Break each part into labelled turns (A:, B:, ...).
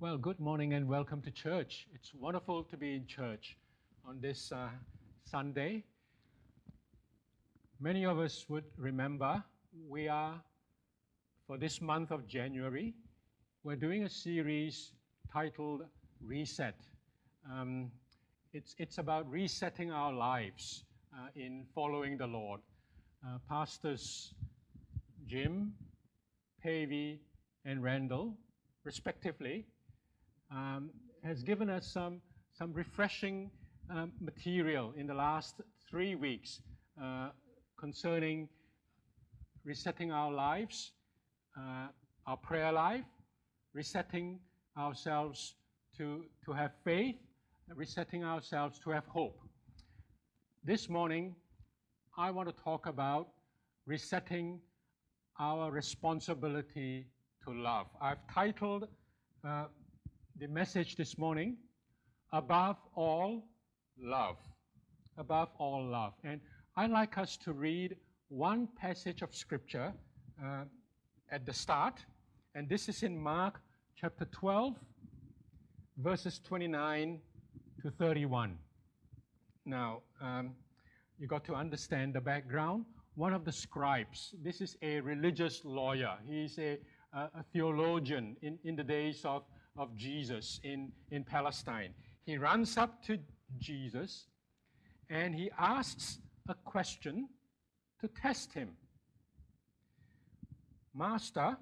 A: Well, good morning and welcome to church. It's wonderful to be in church on this uh, Sunday. Many of us would remember we are, for this month of January, we're doing a series titled Reset. Um, it's, it's about resetting our lives uh, in following the Lord. Uh, Pastors Jim, Pavey, and Randall, respectively, um, has given us some, some refreshing um, material in the last three weeks uh, concerning resetting our lives, uh, our prayer life, resetting ourselves to, to have faith, resetting ourselves to have hope. This morning, I want to talk about resetting our responsibility to love. I've titled uh, the message this morning above all love. Above all love. And I'd like us to read one passage of scripture uh, at the start, and this is in Mark chapter 12, verses 29 to 31. Now, um, you got to understand the background. One of the scribes, this is a religious lawyer, he's a, a, a theologian in, in the days of of Jesus in, in Palestine. He runs up to Jesus and he asks a question to test him Master,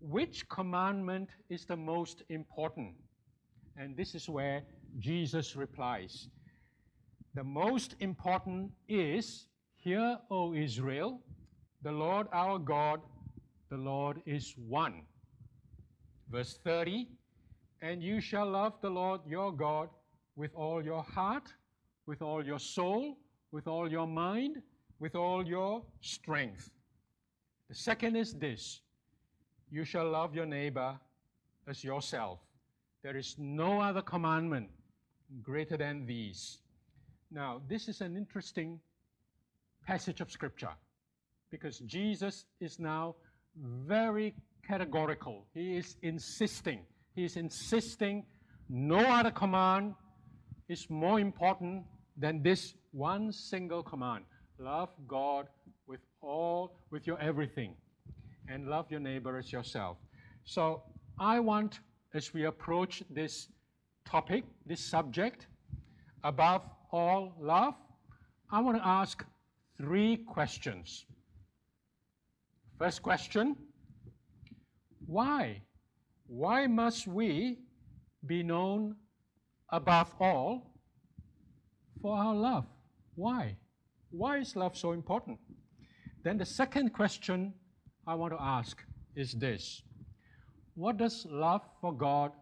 A: which commandment is the most important? And this is where Jesus replies The most important is, Hear, O Israel, the Lord our God, the Lord is one. Verse 30 and you shall love the Lord your God with all your heart, with all your soul, with all your mind, with all your strength. The second is this you shall love your neighbor as yourself. There is no other commandment greater than these. Now, this is an interesting passage of Scripture because Jesus is now very categorical. He is insisting He is insisting no other command is more important than this one single command. Love God with all, with your everything, and love your neighbor as yourself. So I want, as we approach this topic, this subject, above all love, I want to ask three questions. First question Why why must we be known above all for our love? Why? Why is love so important? Then the second question I want to ask is this What does love for God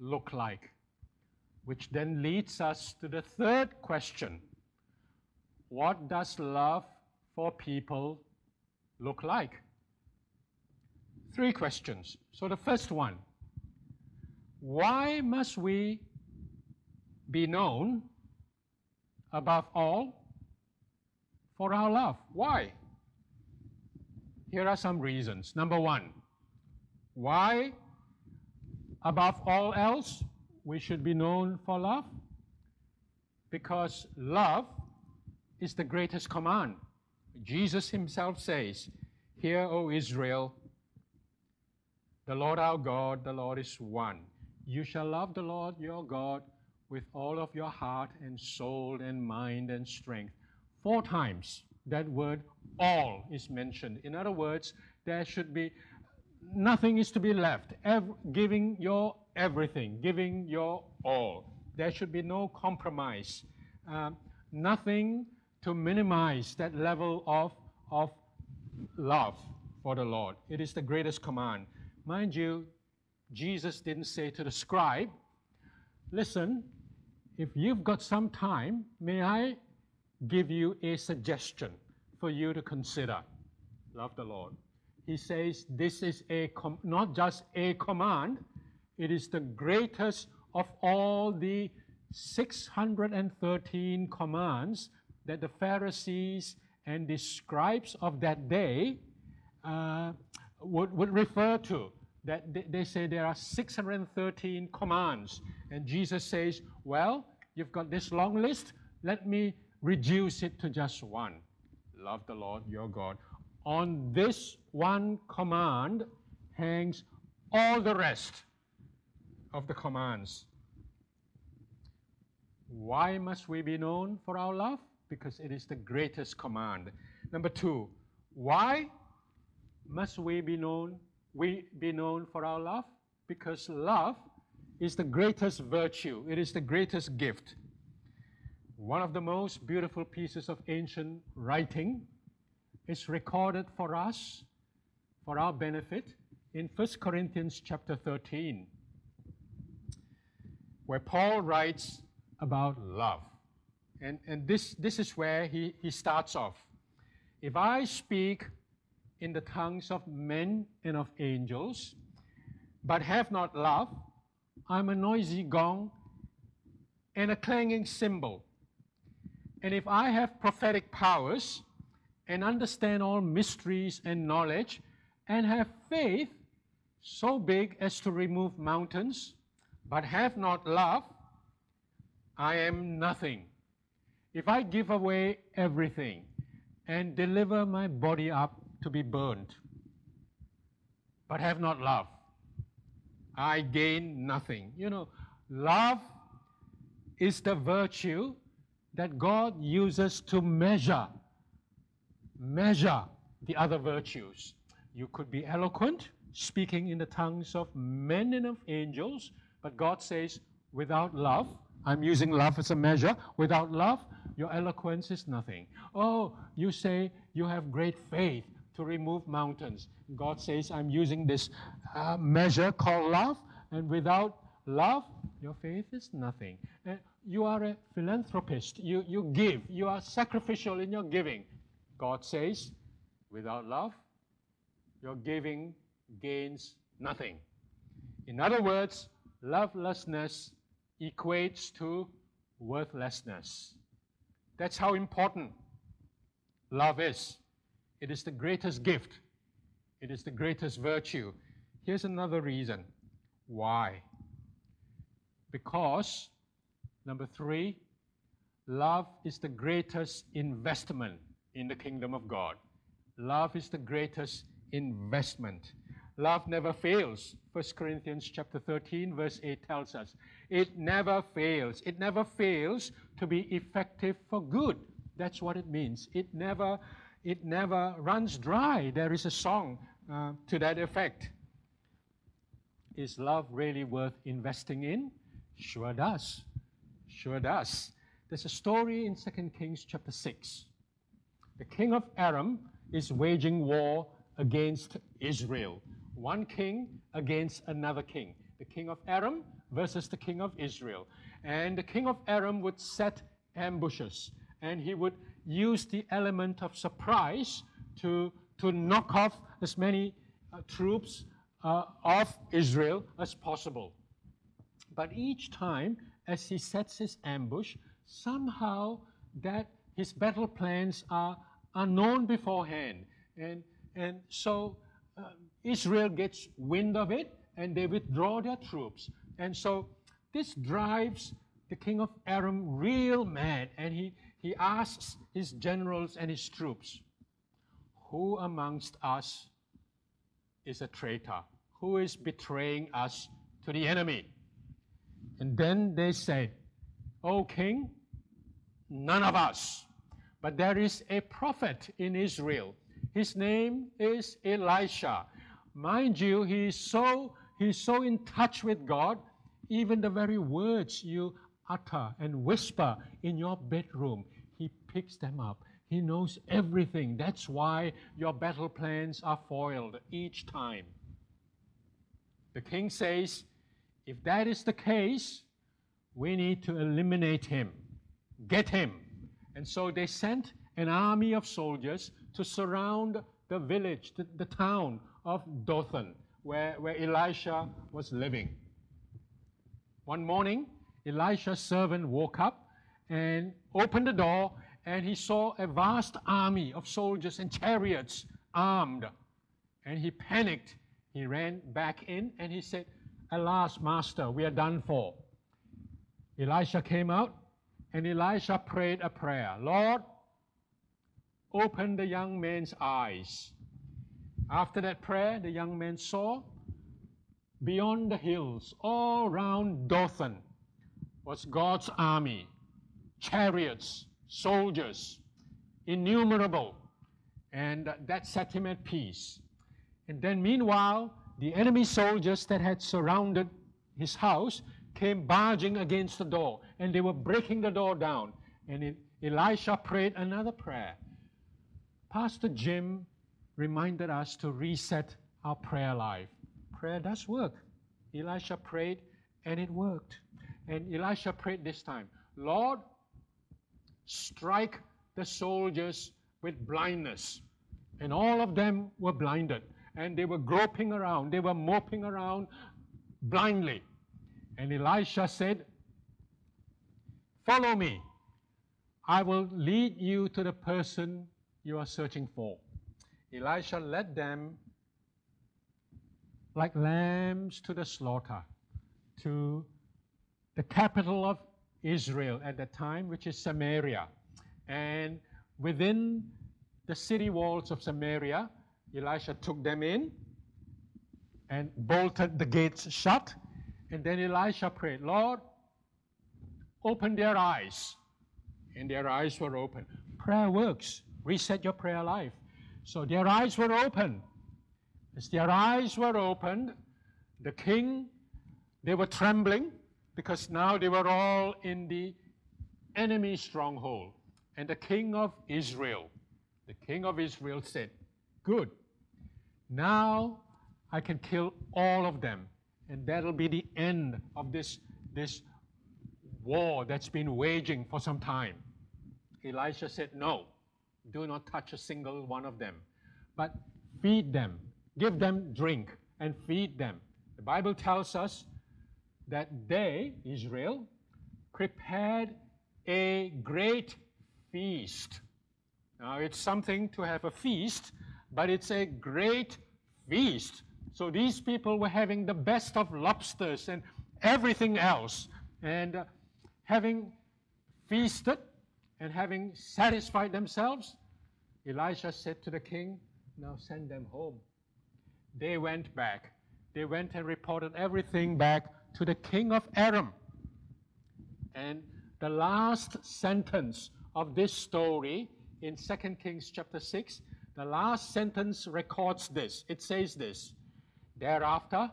A: look like? Which then leads us to the third question What does love for people look like? Three questions. So the first one why must we be known above all for our love? Why? Here are some reasons. Number one, why above all else we should be known for love? Because love is the greatest command. Jesus himself says, Hear, O Israel, the Lord our God, the Lord is one. You shall love the Lord your God with all of your heart and soul and mind and strength. Four times that word all is mentioned. In other words, there should be nothing is to be left, giving your everything, giving your all. There should be no compromise, um, nothing to minimize that level of, of love for the Lord. It is the greatest command. Mind you, Jesus didn't say to the scribe, Listen, if you've got some time, may I give you a suggestion for you to consider? Love the Lord. He says this is a com- not just a command, it is the greatest of all the 613 commands that the Pharisees and the scribes of that day uh, would, would refer to. That they, they say there are 613 commands. And Jesus says, Well, you've got this long list. Let me reduce it to just one. Love the Lord your God. On this one command hangs all the rest of the commands. Why must we be known for our love? Because it is the greatest command. Number two, why must we be known we be known for our love? Because love is the greatest virtue, it is the greatest gift. One of the most beautiful pieces of ancient writing is recorded for us for our benefit in 1 Corinthians chapter 13, where Paul writes about love. And, and this, this is where he, he starts off. If I speak in the tongues of men and of angels, but have not love, I'm a noisy gong and a clanging cymbal. And if I have prophetic powers and understand all mysteries and knowledge, and have faith so big as to remove mountains, but have not love, I am nothing. If I give away everything and deliver my body up to be burned, but have not love, I gain nothing. You know, love is the virtue that God uses to measure, measure the other virtues. You could be eloquent, speaking in the tongues of men and of angels, but God says, without love, I'm using love as a measure. Without love, your eloquence is nothing. Oh, you say you have great faith to remove mountains. God says, I'm using this uh, measure called love, and without love, your faith is nothing. Uh, you are a philanthropist. You, you give. You are sacrificial in your giving. God says, without love, your giving gains nothing. In other words, lovelessness equates to worthlessness. That's how important love is. It is the greatest gift, it is the greatest virtue. Here's another reason why. Because, number three, love is the greatest investment in the kingdom of God. Love is the greatest investment. Love never fails. 1 Corinthians chapter 13 verse 8 tells us, it never fails. It never fails to be effective for good. That's what it means. It never it never runs dry. There is a song uh, to that effect. Is love really worth investing in? Sure does. Sure does. There's a story in 2 Kings chapter 6. The king of Aram is waging war against Israel. One king against another king. The king of Aram versus the king of Israel. And the king of Aram would set ambushes and he would use the element of surprise to, to knock off as many uh, troops uh, of Israel as possible. But each time, as he sets his ambush, somehow that his battle plans are, are known beforehand. And, and so uh, Israel gets wind of it and they withdraw their troops. And so this drives the king of Aram real mad. And he, he asks his generals and his troops, Who amongst us is a traitor? Who is betraying us to the enemy? And then they say, O king, none of us. But there is a prophet in Israel his name is Elisha. Mind you, he is so he's so in touch with God, even the very words you utter and whisper in your bedroom, he picks them up. He knows everything. That's why your battle plans are foiled each time. The king says, if that is the case, we need to eliminate him, get him. And so they sent an army of soldiers to surround the village, the, the town of Dothan, where, where Elisha was living. One morning, Elisha's servant woke up and opened the door, and he saw a vast army of soldiers and chariots armed. And he panicked. He ran back in and he said, Alas, master, we are done for. Elisha came out and Elisha prayed a prayer Lord, open the young man's eyes. After that prayer, the young man saw beyond the hills, all round Dothan, was God's army, chariots, soldiers, innumerable. And that set him at peace. And then, meanwhile, the enemy soldiers that had surrounded his house came barging against the door, and they were breaking the door down. And Elisha prayed another prayer. Pastor Jim reminded us to reset our prayer life. Prayer does work. Elisha prayed, and it worked. And Elisha prayed this time Lord, strike the soldiers with blindness. And all of them were blinded. And they were groping around, they were moping around blindly. And Elisha said, Follow me. I will lead you to the person you are searching for. Elisha led them like lambs to the slaughter, to the capital of Israel at that time, which is Samaria. And within the city walls of Samaria, Elisha took them in and bolted the gates shut. And then Elisha prayed, Lord, open their eyes. And their eyes were open. Prayer works. Reset your prayer life. So their eyes were open. As their eyes were opened, the king, they were trembling because now they were all in the enemy stronghold. And the king of Israel, the king of Israel said, Good, now I can kill all of them. And that'll be the end of this, this war that's been waging for some time. Elisha said, No, do not touch a single one of them, but feed them, give them drink, and feed them. The Bible tells us that they, Israel, prepared a great feast. Now, it's something to have a feast, but it's a great feast. So these people were having the best of lobsters and everything else. And uh, having feasted and having satisfied themselves, Elisha said to the king, Now send them home. They went back. They went and reported everything back to the king of Aram. And the last sentence of this story in 2 Kings chapter 6, the last sentence records this. It says this Thereafter,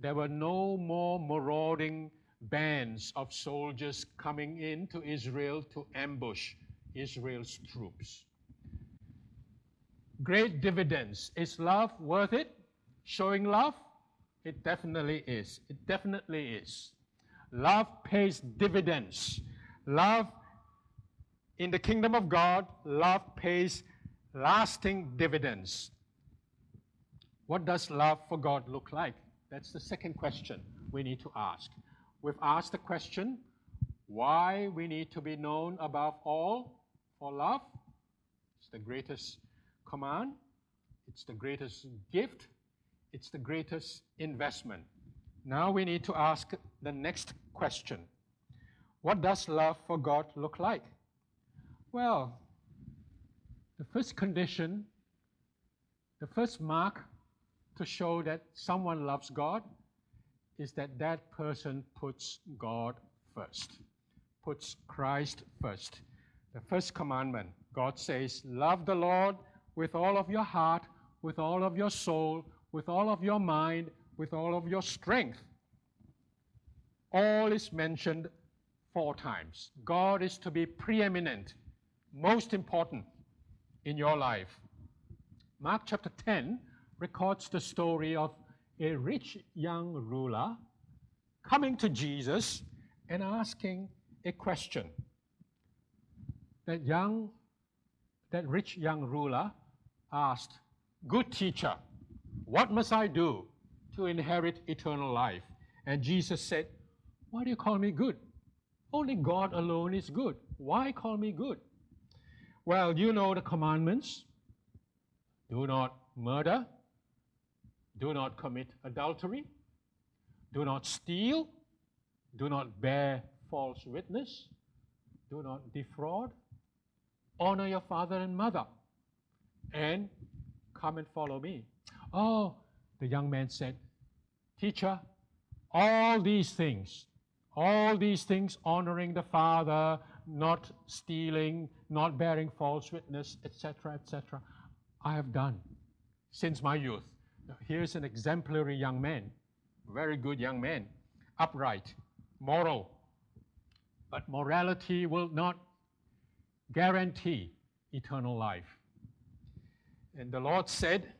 A: there were no more marauding bands of soldiers coming into Israel to ambush Israel's troops. Great dividends. Is love worth it? Showing love? It definitely is. It definitely is. Love pays dividends. Love in the kingdom of God, love pays lasting dividends. What does love for God look like? That's the second question we need to ask. We've asked the question why we need to be known above all for love. It's the greatest command, it's the greatest gift, it's the greatest investment. Now we need to ask the next question What does love for God look like? Well, the first condition, the first mark to show that someone loves God is that that person puts God first, puts Christ first. The first commandment, God says, Love the Lord with all of your heart, with all of your soul, with all of your mind, with all of your strength. All is mentioned four times. God is to be preeminent, most important in your life. Mark chapter 10 records the story of a rich young ruler coming to Jesus and asking a question. That young, that rich young ruler asked, Good teacher, what must I do to inherit eternal life? And Jesus said, Why do you call me good? Only God alone is good. Why call me good? Well, you know the commandments do not murder, do not commit adultery, do not steal, do not bear false witness, do not defraud, honor your father and mother, and come and follow me. Oh, the young man said, Teacher, all these things, all these things, honoring the father, not stealing, not bearing false witness, etc., etc., I have done since my youth. Here's an exemplary young man, very good young man, upright, moral. But morality will not guarantee eternal life. And the Lord said,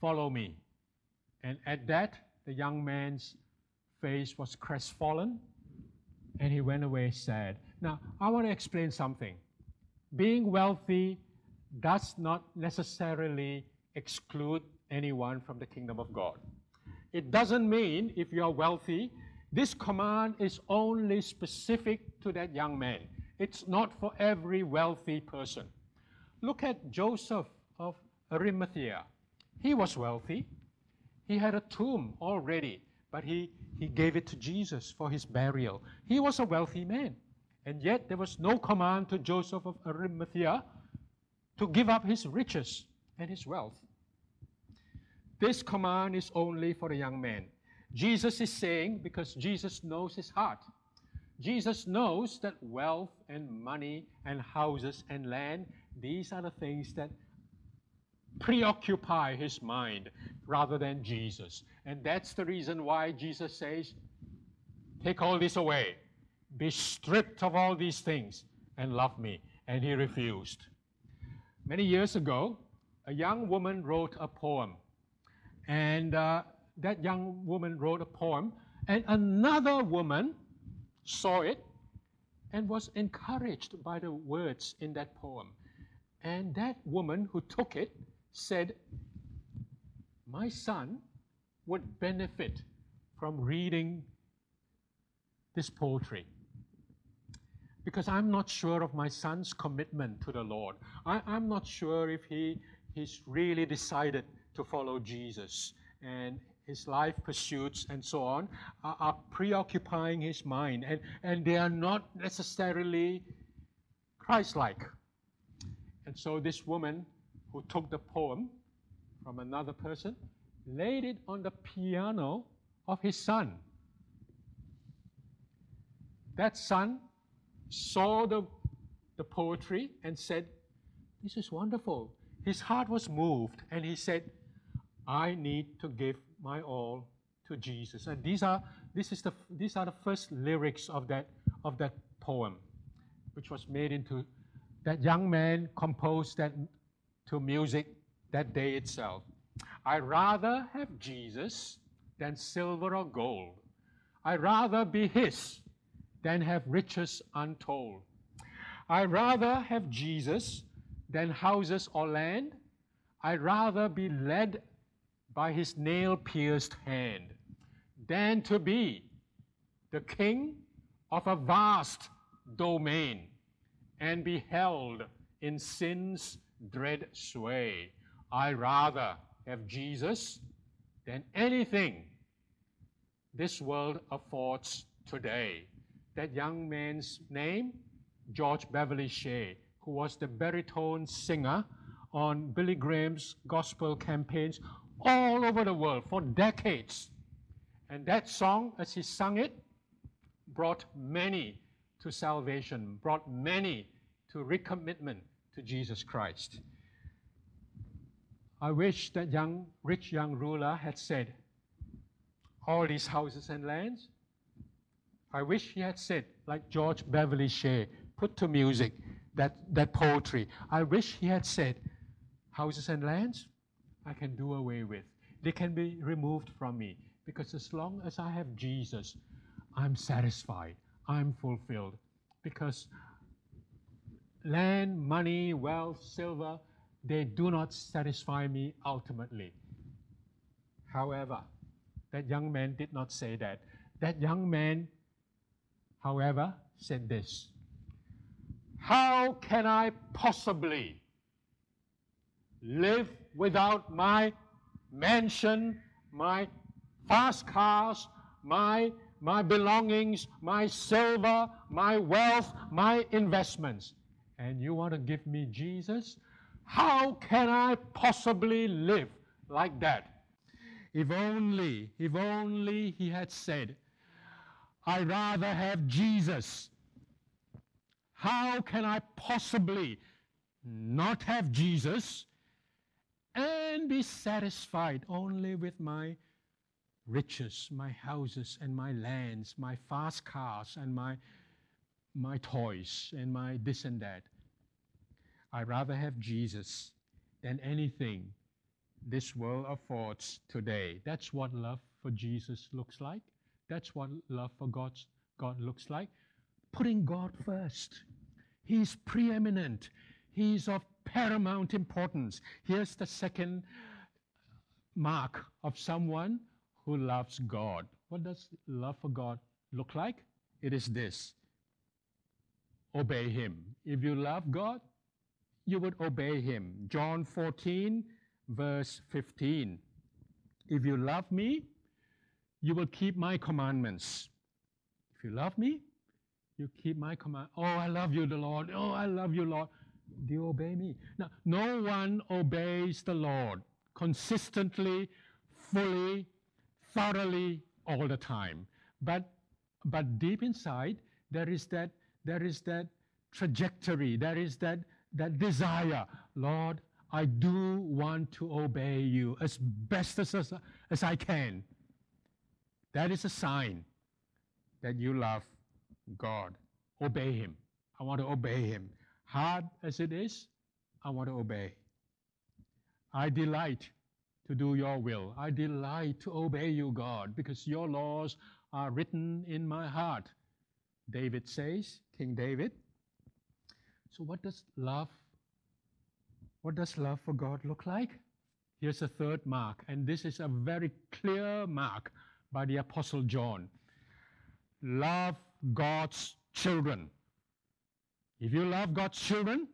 A: Follow me. And at that, the young man's face was crestfallen and he went away sad. Now, I want to explain something. Being wealthy does not necessarily exclude anyone from the kingdom of God. It doesn't mean if you are wealthy, this command is only specific to that young man. It's not for every wealthy person. Look at Joseph of Arimathea. He was wealthy. He had a tomb already, but he, he gave it to Jesus for his burial. He was a wealthy man. And yet there was no command to Joseph of Arimathea to give up his riches and his wealth. This command is only for the young man. Jesus is saying, because Jesus knows his heart, Jesus knows that wealth and money and houses and land, these are the things that preoccupy his mind rather than Jesus. And that's the reason why Jesus says, Take all this away, be stripped of all these things, and love me. And he refused. Many years ago, a young woman wrote a poem. And uh, that young woman wrote a poem, and another woman saw it and was encouraged by the words in that poem. And that woman who took it said, My son would benefit from reading this poetry because I'm not sure of my son's commitment to the Lord. I, am not sure if he, he's really decided to follow Jesus and his life pursuits and so on are, are preoccupying his mind and, and they are not necessarily Christ like. And so this woman who took the poem from another person, laid it on the piano of his son. That son saw the, the poetry and said, This is wonderful. His heart was moved and he said, I need to give my all to Jesus. And these are, this is the, these are the first lyrics of that, of that poem, which was made into, that young man composed that to music that day itself. I'd rather have Jesus than silver or gold. I'd rather be his than have riches untold. I'd rather have Jesus than houses or land. I'd rather be led by his nail pierced hand than to be the king of a vast domain and be held in sin's dread sway. I rather have Jesus than anything this world affords today. That young man's name, George Beverly Shea, who was the baritone singer on Billy Graham's gospel campaigns all over the world for decades. And that song, as he sung it, brought many to salvation, brought many to recommitment to Jesus Christ. I wish that young, rich young ruler had said, All these houses and lands. I wish he had said, like George Beverly Shea, put to music that, that poetry. I wish he had said, Houses and lands, I can do away with. they can be removed from me. Because as long as I have Jesus, I'm satisfied, I'm fulfilled. Because land, money, wealth, silver, they do not satisfy me ultimately. However, that young man did not say that. That young man, however, said this How can I possibly live without my mansion, my fast cars, my, my belongings, my silver, my wealth, my investments? And you want to give me Jesus? How can I possibly live like that? If only, if only he had said, I rather have Jesus. How can I possibly not have Jesus and be satisfied only with my riches, my houses and my lands, my fast cars and my, my toys and my this and that? I rather have Jesus than anything this world affords today. That's what love for Jesus looks like. That's what love for God's, God looks like. Putting God first. He's preeminent. He's of paramount importance. Here's the second mark of someone who loves God. What does love for God look like? It is this obey Him. If you love God, you would obey Him. John 14, verse 15. If you love me, you will keep my commandments. If you love me, you keep my command. Oh, I love you, the Lord. Oh, I love you, Lord. Do you obey me? Now, no one obeys the Lord consistently, fully, thoroughly, all the time. But, but deep inside, there is that, there is that trajectory, there is that, that desire. Lord, I do want to obey you as best as, as, as I can. That is a sign that you love God. Obey Him. I want to obey Him. Hard as it is, I want to obey. I delight to do your will. I delight to obey you, God, because your laws are written in my heart. David says, King David. So, what does love what does love for God look like? Here's a third mark, and this is a very clear mark by the Apostle John. Love God's children. If you love God's children,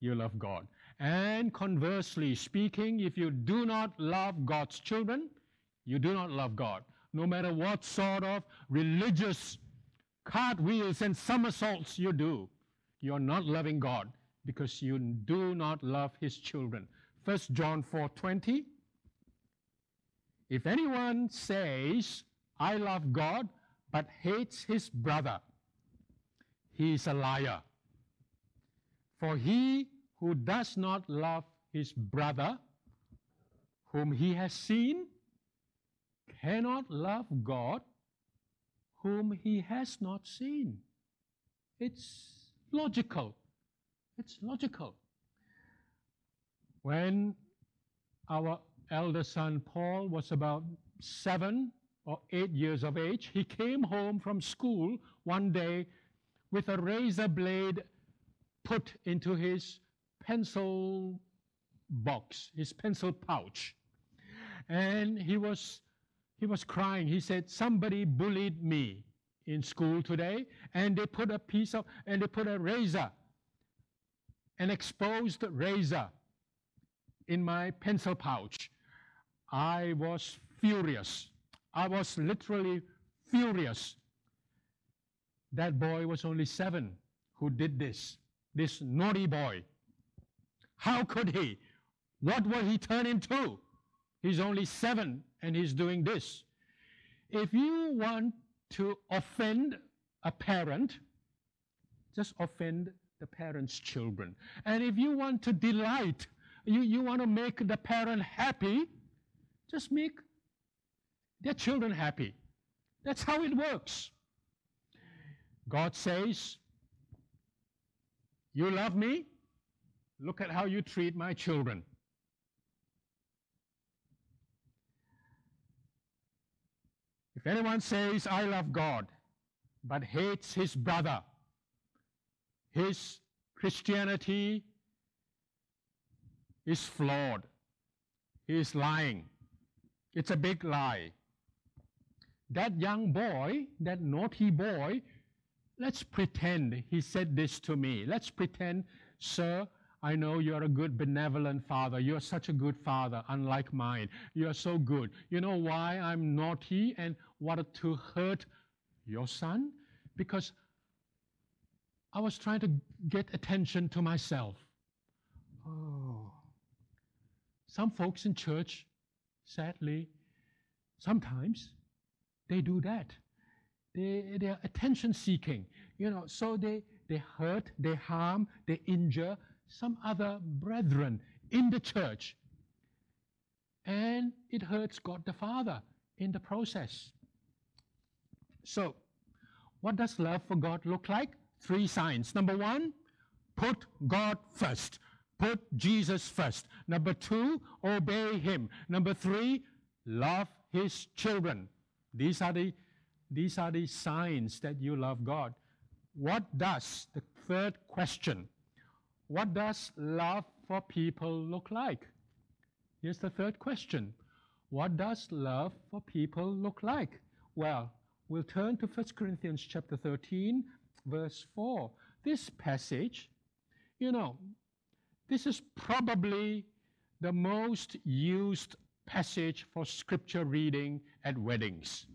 A: you love God. And conversely speaking, if you do not love God's children, you do not love God. No matter what sort of religious cartwheels and somersaults you do, you're not loving God because you do not love his children. 1 John 4:20 If anyone says, I love God, but hates his brother, he is a liar. For he who does not love his brother, whom he has seen, cannot love God, whom he has not seen. It's logical. It's logical. When our elder son Paul was about seven or eight years of age, he came home from school one day with a razor blade put into his pencil box, his pencil pouch. And he was, he was crying. He said, Somebody bullied me in school today, and they put a piece of, and they put a razor an exposed razor in my pencil pouch. I was furious. I was literally furious. That boy was only seven who did this, this naughty boy. How could he? What will he turn into? He's only seven and he's doing this. If you want to offend a parent, just offend the parent's children. And if you want to delight, you, you want to make the parent happy, just make their children happy. That's how it works. God says, You love me? Look at how you treat my children. If anyone says, I love God, but hates his brother, his Christianity is flawed. He is lying. It's a big lie. That young boy, that naughty boy, let's pretend he said this to me. Let's pretend, sir, I know you're a good, benevolent father. You're such a good father, unlike mine. You're so good. You know why I'm naughty and wanted to hurt your son? Because I was trying to get attention to myself. Oh. Some folks in church, sadly, sometimes they do that. They, they're attention seeking, you know, so they, they hurt, they harm, they injure some other brethren in the church. And it hurts God the Father in the process. So, what does love for God look like? Three signs. Number one, put God first. Put Jesus first. Number two, obey Him. Number three, love His children. These are the, these are the signs that you love God. What does, the third question, what does love for people look like? Here's the third question. What does love for people look like? Well, we'll turn to 1 Corinthians chapter 13, verse 4. This passage, you know, this is probably the most used passage for scripture reading at weddings.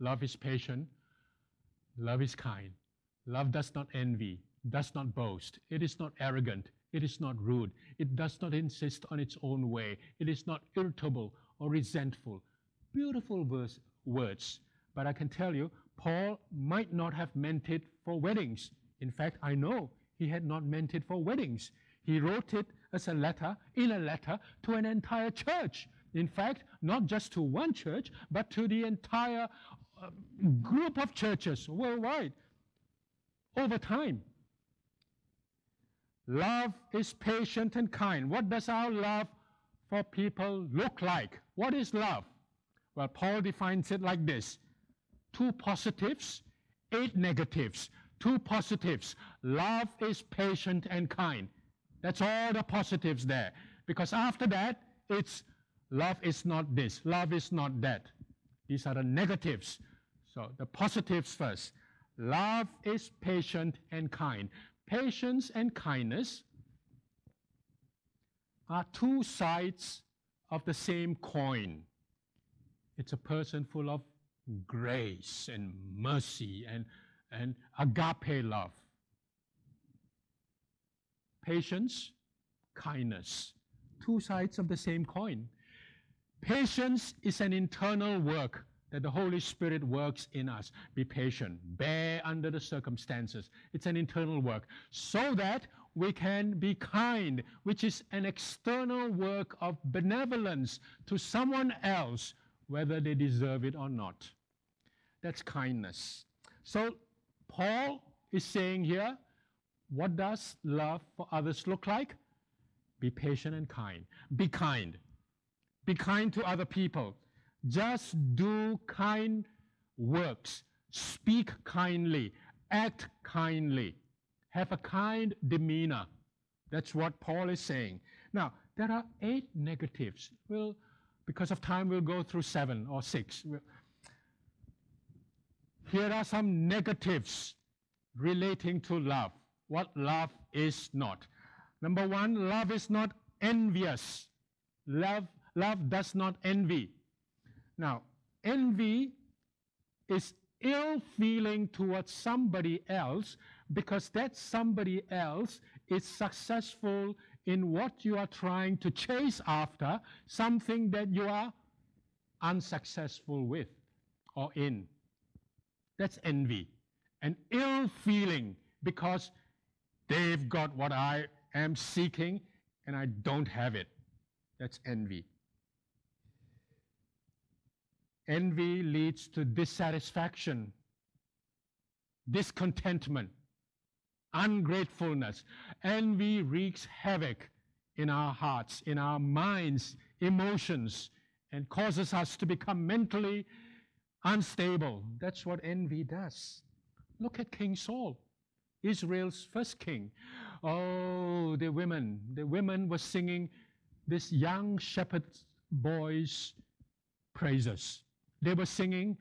A: Love is patient, love is kind, love does not envy, does not boast, it is not arrogant, it is not rude, it does not insist on its own way, it is not irritable or resentful. Beautiful verse, words, but I can tell you, Paul might not have meant it for weddings. In fact, I know he had not meant it for weddings. He wrote it as a letter, in a letter, to an entire church. In fact, not just to one church, but to the entire uh, group of churches worldwide over time. Love is patient and kind. What does our love for people look like? What is love? Well, Paul defines it like this two positives, eight negatives. Two positives. Love is patient and kind. That's all the positives there. Because after that, it's love is not this, love is not that. These are the negatives. So the positives first. Love is patient and kind. Patience and kindness are two sides of the same coin. It's a person full of grace and mercy and, and agape love patience, kindness. Two sides of the same coin. Patience is an internal work that the Holy Spirit works in us. Be patient, bear under the circumstances. It's an internal work so that we can be kind, which is an external work of benevolence to someone else, whether they deserve it or not. That's kindness. So, Paul is saying here what does love for others look like? Be patient and kind. Be kind. Be kind to other people. Just do kind works. Speak kindly. Act kindly. Have a kind demeanor. That's what Paul is saying. Now, there are eight negatives. Well, because of time, we'll go through seven or six. Here are some negatives relating to love what love is not. Number one, love is not envious. Love, love does not envy. Now, envy is ill feeling towards somebody else because that somebody else is successful in what you are trying to chase after, something that you are unsuccessful with or in. That's envy. An ill feeling because They've got what I am seeking and I don't have it. That's envy. Envy leads to dissatisfaction, discontentment, ungratefulness. Envy wreaks havoc in our hearts, in our minds, emotions, and causes us to become mentally unstable. That's what envy does. Look at King Saul, Israel's first king. Oh, the women, the women were singing this young shepherd boy's praises. They were singing,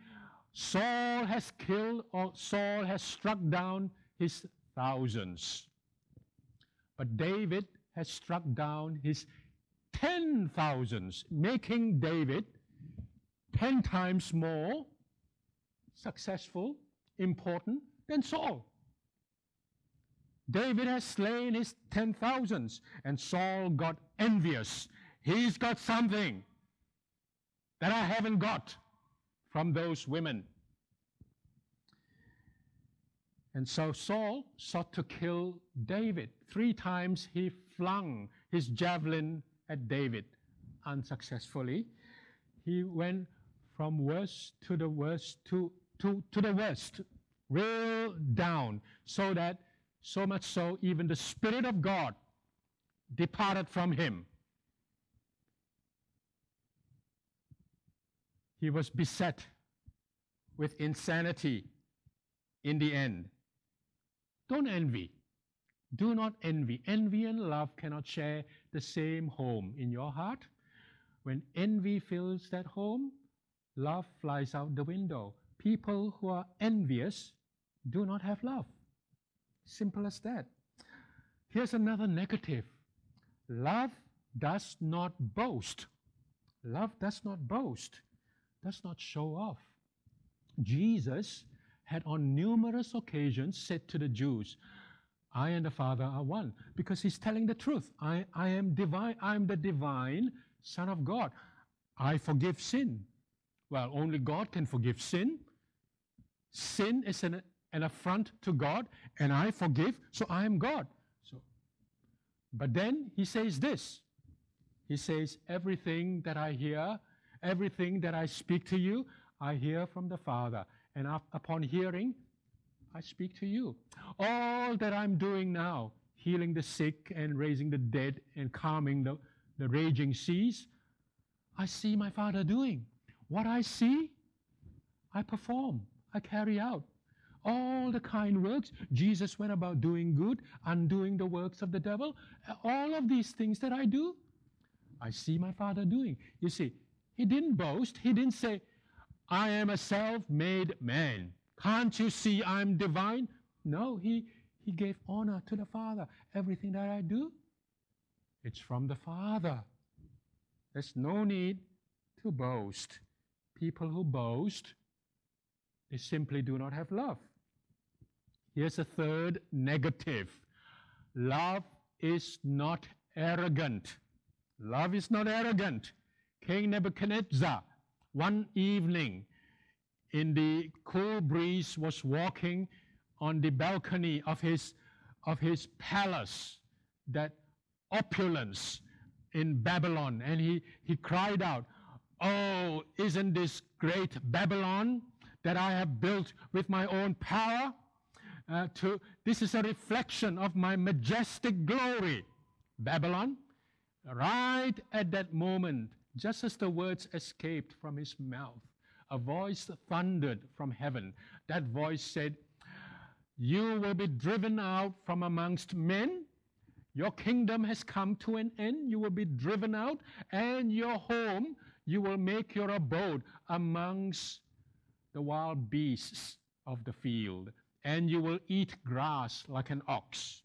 A: Saul has killed or Saul has struck down his thousands. But David has struck down his ten thousands, making David ten times more successful, important than Saul. David has slain his ten thousands, and Saul got envious. He's got something that I haven't got from those women. And so Saul sought to kill David. Three times he flung his javelin at David unsuccessfully. He went from worst to the worst to, to, to the worst, real down, so that so much so even the Spirit of God departed from him. He was beset with insanity in the end. Don't envy. Do not envy. Envy and love cannot share the same home in your heart. When envy fills that home, love flies out the window. People who are envious do not have love. Simple as that. Here's another negative love does not boast. Love does not boast, does not show off. Jesus had on numerous occasions said to the Jews, I and the Father are one, because he's telling the truth. I, I am divine, I'm the divine Son of God. I forgive sin. Well, only God can forgive sin. Sin is an, an affront to God, and I forgive, so I am God. So, but then he says this. He says, Everything that I hear, everything that I speak to you, I hear from the Father. And upon hearing, I speak to you. All that I'm doing now, healing the sick and raising the dead and calming the, the raging seas, I see my Father doing. What I see, I perform, I carry out. All the kind works, Jesus went about doing good, undoing the works of the devil. All of these things that I do, I see my Father doing. You see, He didn't boast, He didn't say, I am a self made man. Can't you see I'm divine? No, he, he gave honor to the Father. Everything that I do, it's from the Father. There's no need to boast. People who boast, they simply do not have love. Here's a third negative love is not arrogant. Love is not arrogant. King Nebuchadnezzar one evening, in the cool breeze, was walking on the balcony of his, of his palace, that opulence in Babylon, and he, he cried out, Oh, isn't this great Babylon that I have built with my own power? Uh, to, this is a reflection of my majestic glory. Babylon, right at that moment, just as the words escaped from his mouth, a voice thundered from heaven. That voice said, You will be driven out from amongst men. Your kingdom has come to an end. You will be driven out, and your home, you will make your abode amongst the wild beasts of the field, and you will eat grass like an ox.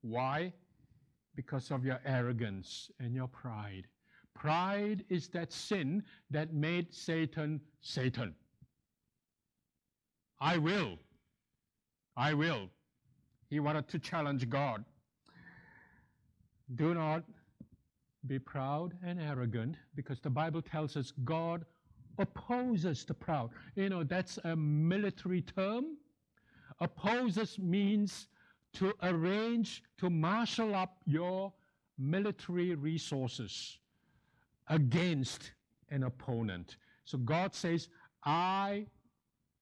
A: Why? Because of your arrogance and your pride. Pride is that sin that made Satan Satan. I will. I will. He wanted to challenge God. Do not be proud and arrogant because the Bible tells us God opposes the proud. You know, that's a military term. Opposes means to arrange, to marshal up your military resources against an opponent. So God says, I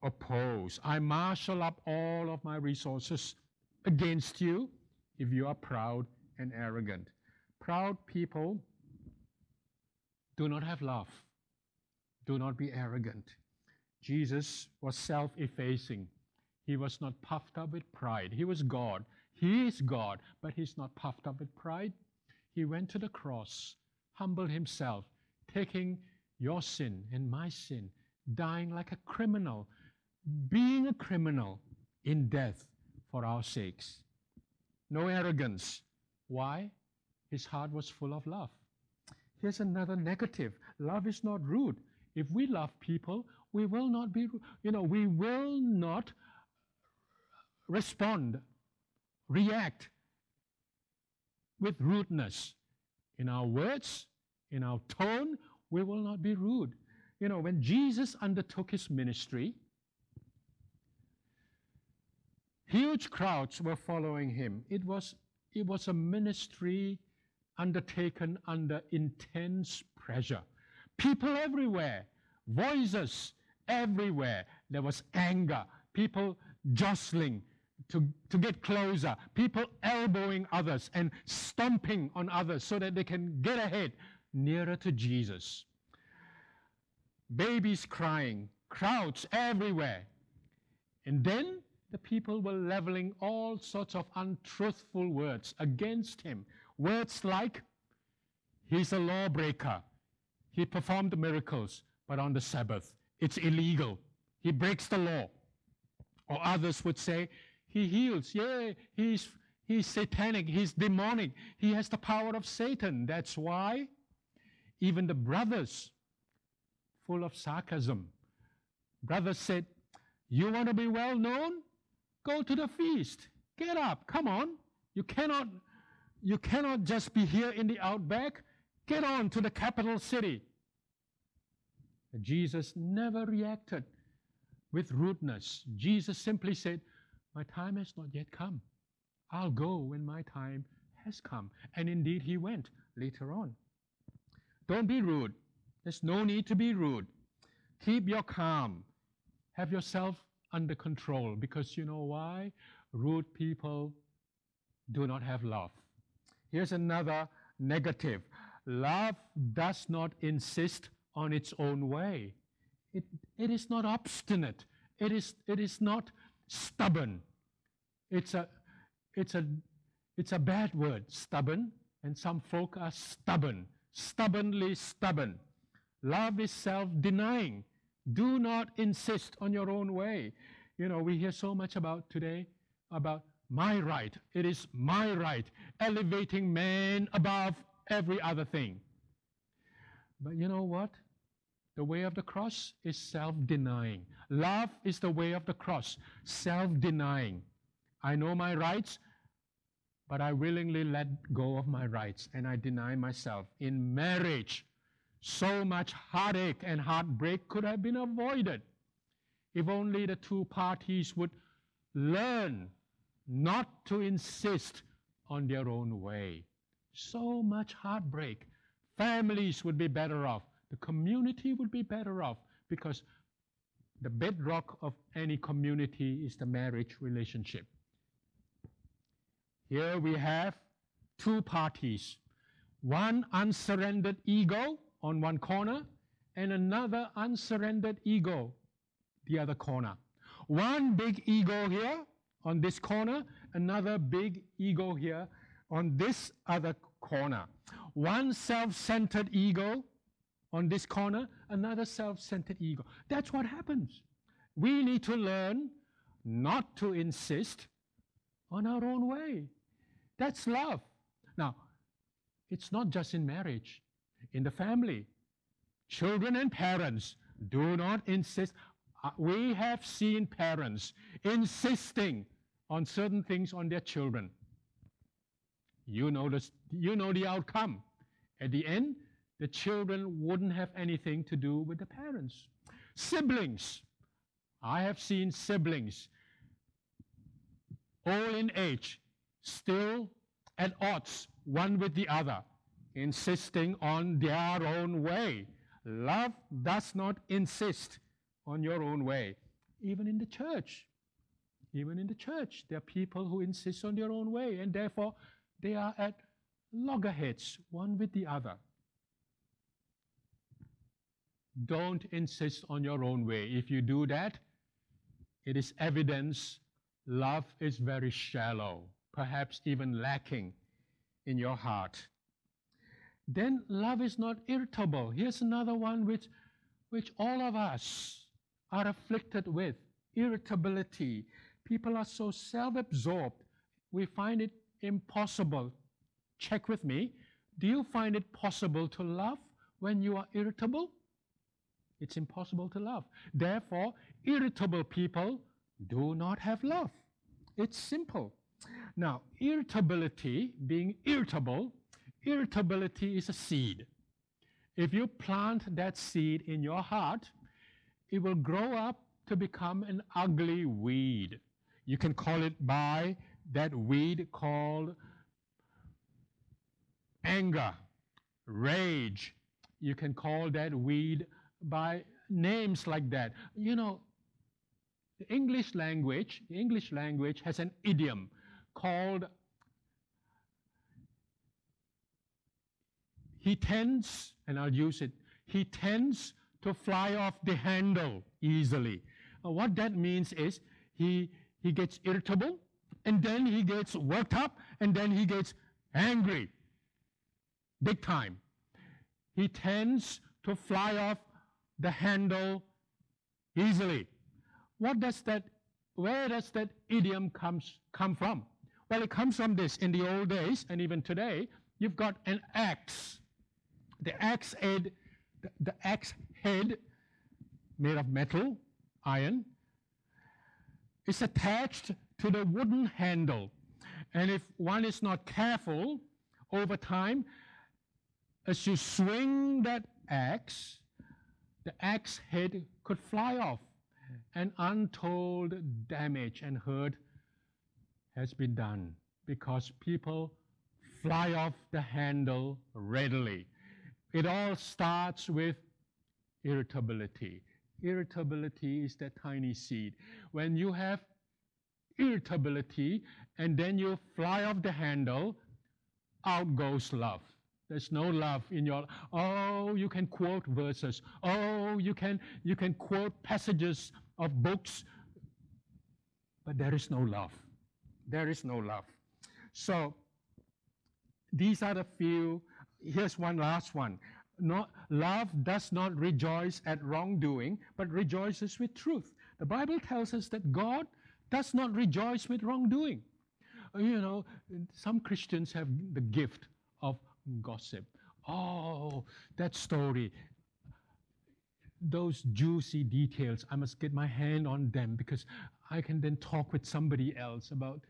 A: oppose, I marshal up all of my resources against you if you are proud and arrogant. Proud people do not have love, do not be arrogant. Jesus was self effacing. He was not puffed up with pride. He was God. He is God, but he's not puffed up with pride. He went to the cross, humbled himself, taking your sin and my sin, dying like a criminal, being a criminal in death for our sakes. No arrogance. Why? His heart was full of love. Here's another negative love is not rude. If we love people, we will not be, you know, we will not respond, react with rudeness. In our words, in our tone, we will not be rude. You know, when Jesus undertook his ministry, huge crowds were following him. It was, it was a ministry undertaken under intense pressure. People everywhere, voices everywhere. There was anger, people jostling to, to get closer, people elbowing others and stomping on others so that they can get ahead nearer to Jesus. Babies crying, crowds everywhere. And then the people were leveling all sorts of untruthful words against him. Words like, he's a lawbreaker. He performed miracles, but on the Sabbath, it's illegal. He breaks the law. Or others would say, he heals. Yeah, he's, he's satanic. He's demonic. He has the power of Satan. That's why even the brothers, full of sarcasm, brothers said, You want to be well known? Go to the feast. Get up. Come on. You cannot, you cannot just be here in the outback. Get on to the capital city. Jesus never reacted with rudeness. Jesus simply said, My time has not yet come. I'll go when my time has come. And indeed, he went later on. Don't be rude. There's no need to be rude. Keep your calm. Have yourself under control because you know why? Rude people do not have love. Here's another negative love does not insist on its own way. It, it is not obstinate. It is, it is not stubborn. It's a, it's, a, it's a bad word, stubborn, and some folk are stubborn, stubbornly stubborn. Love is self denying. Do not insist on your own way. You know, we hear so much about today about my right. It is my right, elevating man above every other thing. But you know what? The way of the cross is self denying. Love is the way of the cross, self denying. I know my rights, but I willingly let go of my rights and I deny myself. In marriage, so much heartache and heartbreak could have been avoided if only the two parties would learn not to insist on their own way. So much heartbreak. Families would be better off the community would be better off because the bedrock of any community is the marriage relationship. Here we have two parties one unsurrendered ego on one corner, and another unsurrendered ego the other corner. One big ego here on this corner, another big ego here on this other corner. One self centered ego on this corner, another self centered ego. That's what happens. We need to learn not to insist on our own way. That's love. Now, it's not just in marriage, in the family. Children and parents do not insist. Uh, we have seen parents insisting on certain things on their children. You know, this, you know the outcome. At the end, the children wouldn't have anything to do with the parents. Siblings. I have seen siblings, all in age, still at odds one with the other, insisting on their own way. Love does not insist on your own way. Even in the church, even in the church, there are people who insist on their own way, and therefore they are at loggerheads one with the other. Don't insist on your own way. If you do that, it is evidence love is very shallow, perhaps even lacking in your heart. Then love is not irritable. Here's another one which, which all of us are afflicted with irritability. People are so self absorbed, we find it impossible. Check with me. Do you find it possible to love when you are irritable? It's impossible to love. Therefore, irritable people do not have love. It's simple. Now, irritability, being irritable, irritability is a seed. If you plant that seed in your heart, it will grow up to become an ugly weed. You can call it by that weed called anger, rage. You can call that weed by names like that. You know, the English language, the English language has an idiom called he tends, and I'll use it, he tends to fly off the handle easily. Uh, what that means is he, he gets irritable, and then he gets worked up, and then he gets angry. Big time. He tends to fly off the handle easily. What does that, where does that idiom comes, come from? Well, it comes from this. In the old days, and even today, you've got an axe. The axe head, the, the axe head made of metal, iron, is attached to the wooden handle. And if one is not careful, over time, as you swing that axe, the axe head could fly off, and untold damage and hurt has been done because people fly off the handle readily. It all starts with irritability. Irritability is that tiny seed. When you have irritability and then you fly off the handle, out goes love. There's no love in your oh you can quote verses. Oh you can you can quote passages of books but there is no love. There is no love. So these are the few here's one last one. Not, love does not rejoice at wrongdoing, but rejoices with truth. The Bible tells us that God does not rejoice with wrongdoing. You know, some Christians have the gift of gossip. Oh, that story. Those juicy details, I must get my hand on them because I can then talk with somebody else about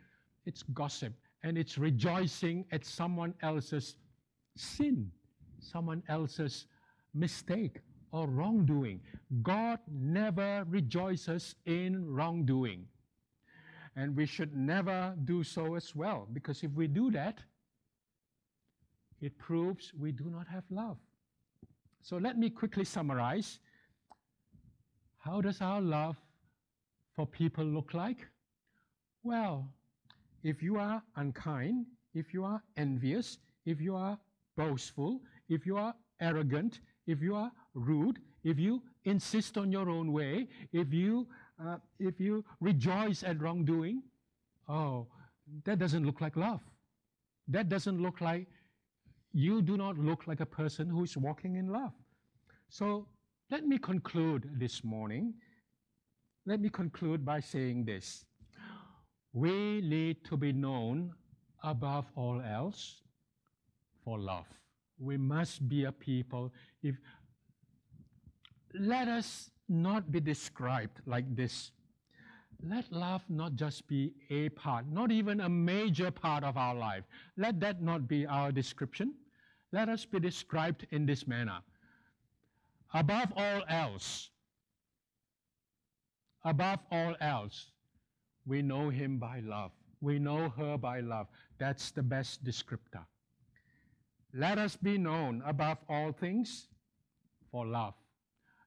A: it's gossip and it's rejoicing at someone else's sin, someone else's mistake or wrongdoing. God never rejoices in wrongdoing. And we should never do so as well, because if we do that, it proves we do not have love. So let me quickly summarize. How does our love for people look like? Well, if you are unkind, if you are envious, if you are boastful, if you are arrogant, if you are rude, if you insist on your own way, if you uh, if you rejoice at wrongdoing, oh, that doesn't look like love. That doesn't look like you do not look like a person who is walking in love. So let me conclude this morning. Let me conclude by saying this. We need to be known above all else for love. We must be a people. If let us not be described like this. Let love not just be a part, not even a major part of our life. Let that not be our description let us be described in this manner. Above all else, above all else, we know him by love. We know her by love. That's the best descriptor. Let us be known above all things for love.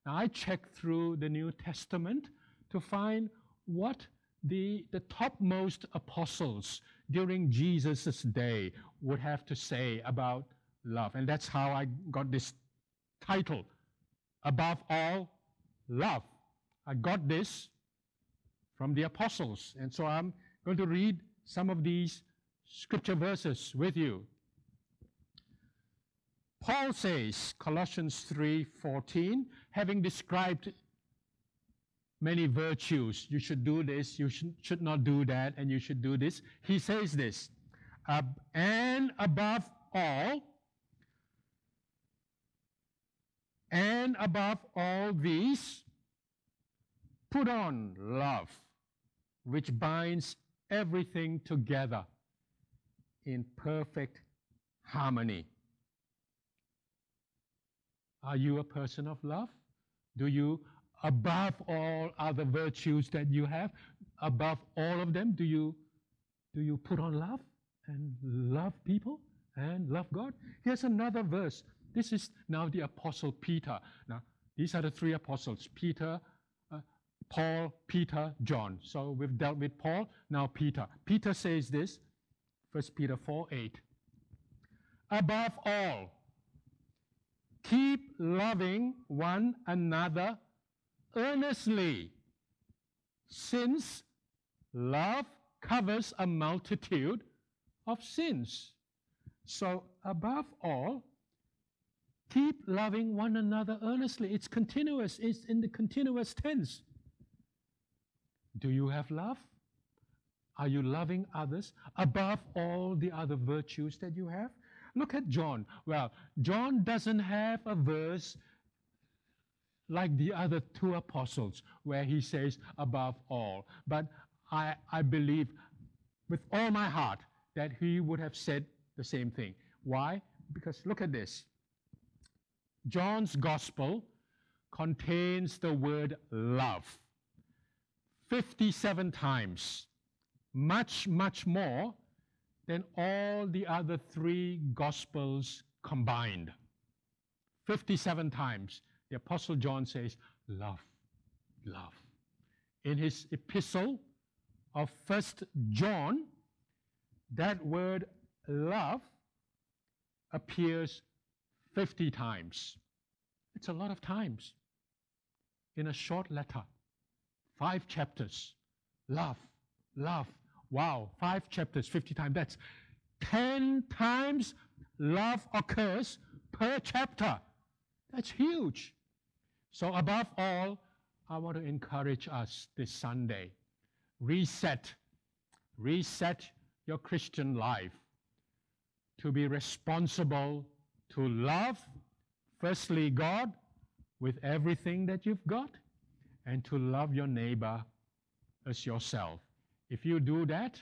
A: Now, I checked through the New Testament to find what the, the topmost apostles during Jesus' day would have to say about love. And that's how I got this title, above all, love. I got this from the apostles, and so I'm going to read some of these scripture verses with you. Paul says, Colossians 3:14, having described many virtues, you should do this, you should, should not do that, and you should do this. He says this, and above all, and above all these, put on love, which binds everything together in perfect harmony. Are you a person of love? Do you, above all other virtues that you have, above all of them, do you, do you put on love and love people and love God? Here's another verse. This is now the Apostle Peter. Now, these are the three apostles Peter, uh, Paul, Peter, John. So we've dealt with Paul, now Peter. Peter says this 1 Peter 4 8. Above all, keep loving one another earnestly, since love covers a multitude of sins. So, above all, keep loving one another earnestly. It's continuous, it's in the continuous tense. Do you have love? Are you loving others above all the other virtues that you have? Look at John. Well, John doesn't have a verse like the other two apostles where he says above all. But I, I believe with all my heart that he would have said the same thing. Why? Because look at this. John's gospel contains the word love 57 times much, much more than all the other three Gospels combined. 57 times, the Apostle John says, Love, love. In his epistle of First John, that word love appears 50 times. It's a lot of times in a short letter, five chapters. Love, love, Wow, five chapters, 50 times. That's 10 times love occurs per chapter. That's huge. So, above all, I want to encourage us this Sunday reset, reset your Christian life to be responsible to love, firstly, God with everything that you've got, and to love your neighbor as yourself. If you do that,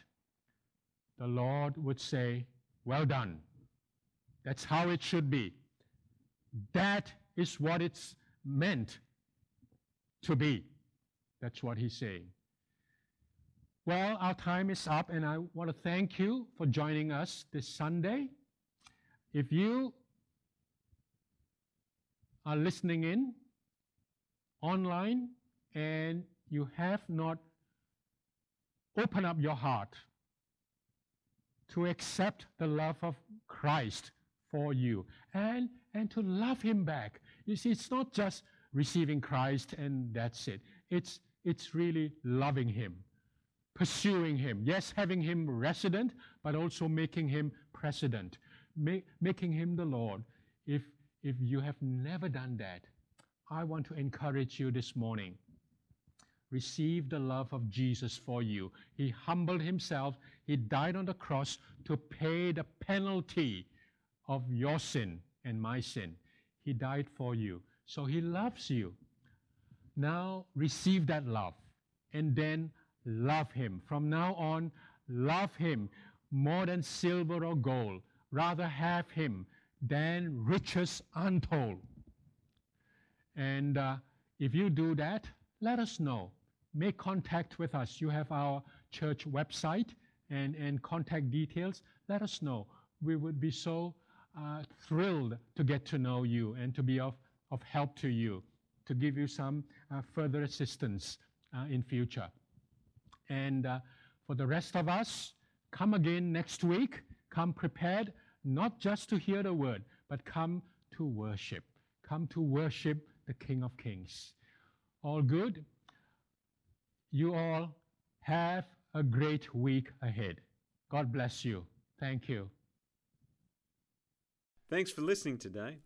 A: the Lord would say, Well done. That's how it should be. That is what it's meant to be. That's what he's saying. Well, our time is up, and I want to thank you for joining us this Sunday. If you are listening in online and you have not opened up your heart to accept the love of Christ for you and, and to love Him back. You see, it's not just receiving Christ and that's it. It's, it's really loving Him, pursuing Him. Yes, having Him resident, but also making Him president, make, making Him the Lord. If, if you have never done that, I want to encourage you this morning receive the love of Jesus for you. He humbled himself. He died on the cross to pay the penalty of your sin and my sin. He died for you. So he loves you. Now receive that love and then love him. From now on, love him more than silver or gold. Rather have him than riches untold. And uh, if you do that, let us know make contact with us. You have our church website and, and contact details. Let us know. We would be so uh, thrilled to get to know you and to be of, of help to you, to give you some uh, further assistance uh, in future. And uh, for the rest of us, come again next week. Come prepared, not just to hear the word, but come to worship. Come to worship the King of Kings. All good? You all have a great week ahead. God bless you. Thank you.
B: Thanks for listening today.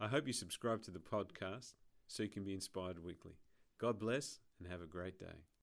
B: I hope you subscribe to the podcast so you can be inspired weekly. God bless and have a great day.